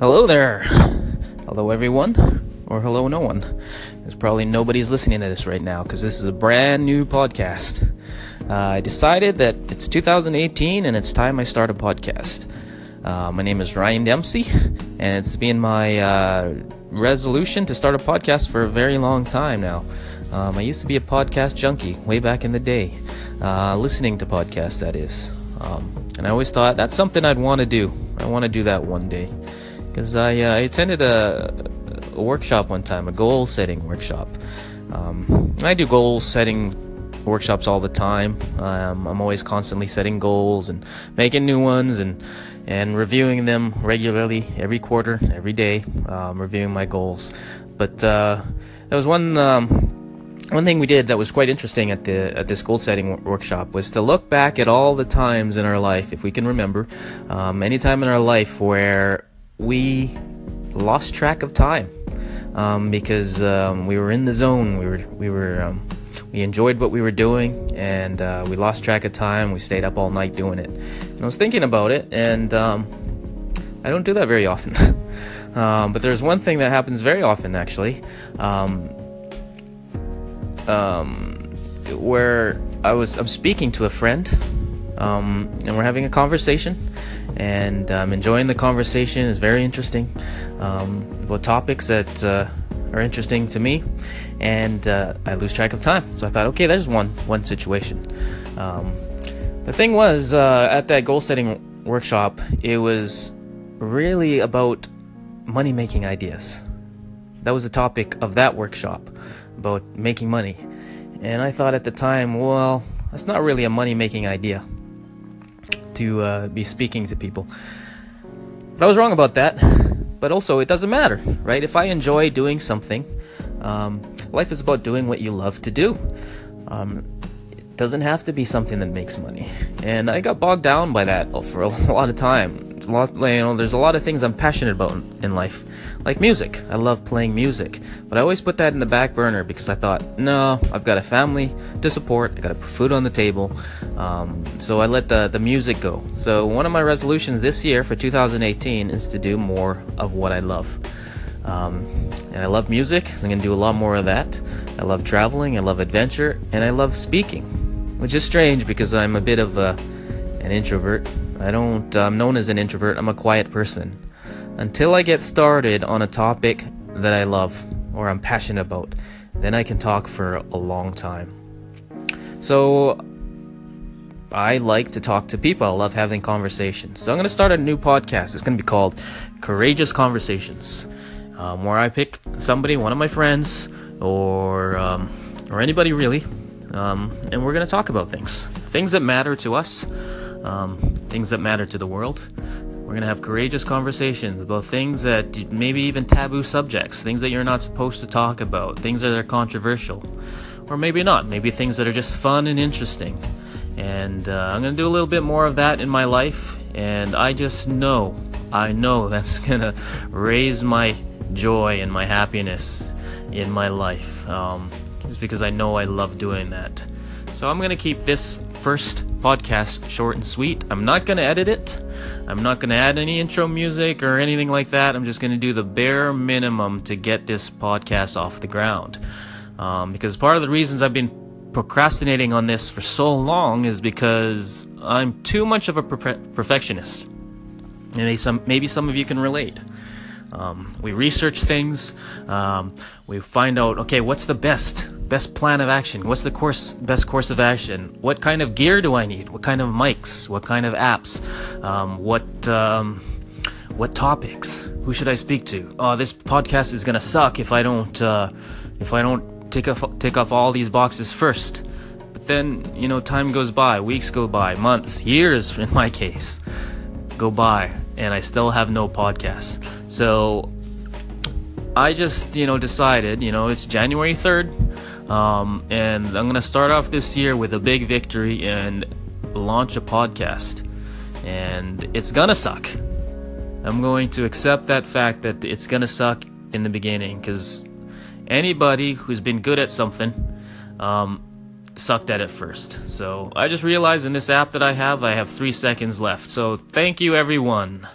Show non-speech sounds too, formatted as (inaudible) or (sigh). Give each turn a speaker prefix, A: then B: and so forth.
A: Hello there. Hello, everyone. Or hello, no one. There's probably nobody's listening to this right now because this is a brand new podcast. Uh, I decided that it's 2018 and it's time I start a podcast. Uh, my name is Ryan Dempsey, and it's been my uh, resolution to start a podcast for a very long time now. Um, I used to be a podcast junkie way back in the day, uh, listening to podcasts, that is. Um, and I always thought that's something I'd want to do. I want to do that one day. Because I, uh, I attended a, a, workshop one time, a goal setting workshop. Um, I do goal setting workshops all the time. Um, I'm always constantly setting goals and making new ones and and reviewing them regularly every quarter, every day, um, reviewing my goals. But uh, there was one um, one thing we did that was quite interesting at the at this goal setting w- workshop was to look back at all the times in our life, if we can remember, um, any time in our life where we lost track of time um, because um, we were in the zone. We were we were um, we enjoyed what we were doing, and uh, we lost track of time. We stayed up all night doing it. And I was thinking about it, and um, I don't do that very often. (laughs) um, but there's one thing that happens very often, actually, um, where I was I'm speaking to a friend, and we're having a conversation, and I'm enjoying the conversation. It's very interesting um, about topics that uh, are interesting to me, and uh, I lose track of time. So I thought, okay, there's one one situation. Um, the thing was, uh, at that goal setting workshop, it was really about money making ideas. That was the topic of that workshop about making money. And I thought at the time, well, that's not really a money making idea to uh, be speaking to people. But I was wrong about that. But also, it doesn't matter, right? If I enjoy doing something, um, life is about doing what you love to do. Um, it doesn't have to be something that makes money. And I got bogged down by that for a (laughs) lot of time. Lot, you know, there's a lot of things I'm passionate about in life, like music. I love playing music, but I always put that in the back burner because I thought, no, I've got a family to support. I got to put food on the table, um, so I let the the music go. So one of my resolutions this year for 2018 is to do more of what I love. Um, and I love music. I'm going to do a lot more of that. I love traveling. I love adventure, and I love speaking, which is strange because I'm a bit of a, an introvert. I don't. I'm known as an introvert. I'm a quiet person. Until I get started on a topic that I love or I'm passionate about, then I can talk for a long time. So I like to talk to people. I love having conversations. So I'm going to start a new podcast. It's going to be called Courageous Conversations um, where I pick somebody, one of my friends, or um, or anybody really, um, and we're gonna talk about things, things that matter to us, um, things that matter to the world. We're gonna have courageous conversations about things that maybe even taboo subjects, things that you're not supposed to talk about, things that are controversial, or maybe not, maybe things that are just fun and interesting. And uh, I'm gonna do a little bit more of that in my life, and I just know, I know (laughs) that's gonna raise my joy and my happiness in my life. Um, just because I know I love doing that. So I'm going to keep this first podcast short and sweet. I'm not going to edit it. I'm not going to add any intro music or anything like that. I'm just going to do the bare minimum to get this podcast off the ground. Um, because part of the reasons I've been procrastinating on this for so long is because I'm too much of a per- perfectionist. Maybe some, maybe some of you can relate. Um, we research things. Um, we find out, okay, what's the best best plan of action? What's the course best course of action? What kind of gear do I need? What kind of mics? What kind of apps? Um, what um, what topics? Who should I speak to? Oh, this podcast is gonna suck if I don't uh, if I don't take off take off all these boxes first. But then you know, time goes by, weeks go by, months, years (laughs) in my case go by and I still have no podcast. So I just, you know, decided, you know, it's January 3rd, um, and I'm going to start off this year with a big victory and launch a podcast. And it's going to suck. I'm going to accept that fact that it's going to suck in the beginning because anybody who's been good at something, um, sucked at it first. So I just realized in this app that I have, I have three seconds left. So thank you, everyone.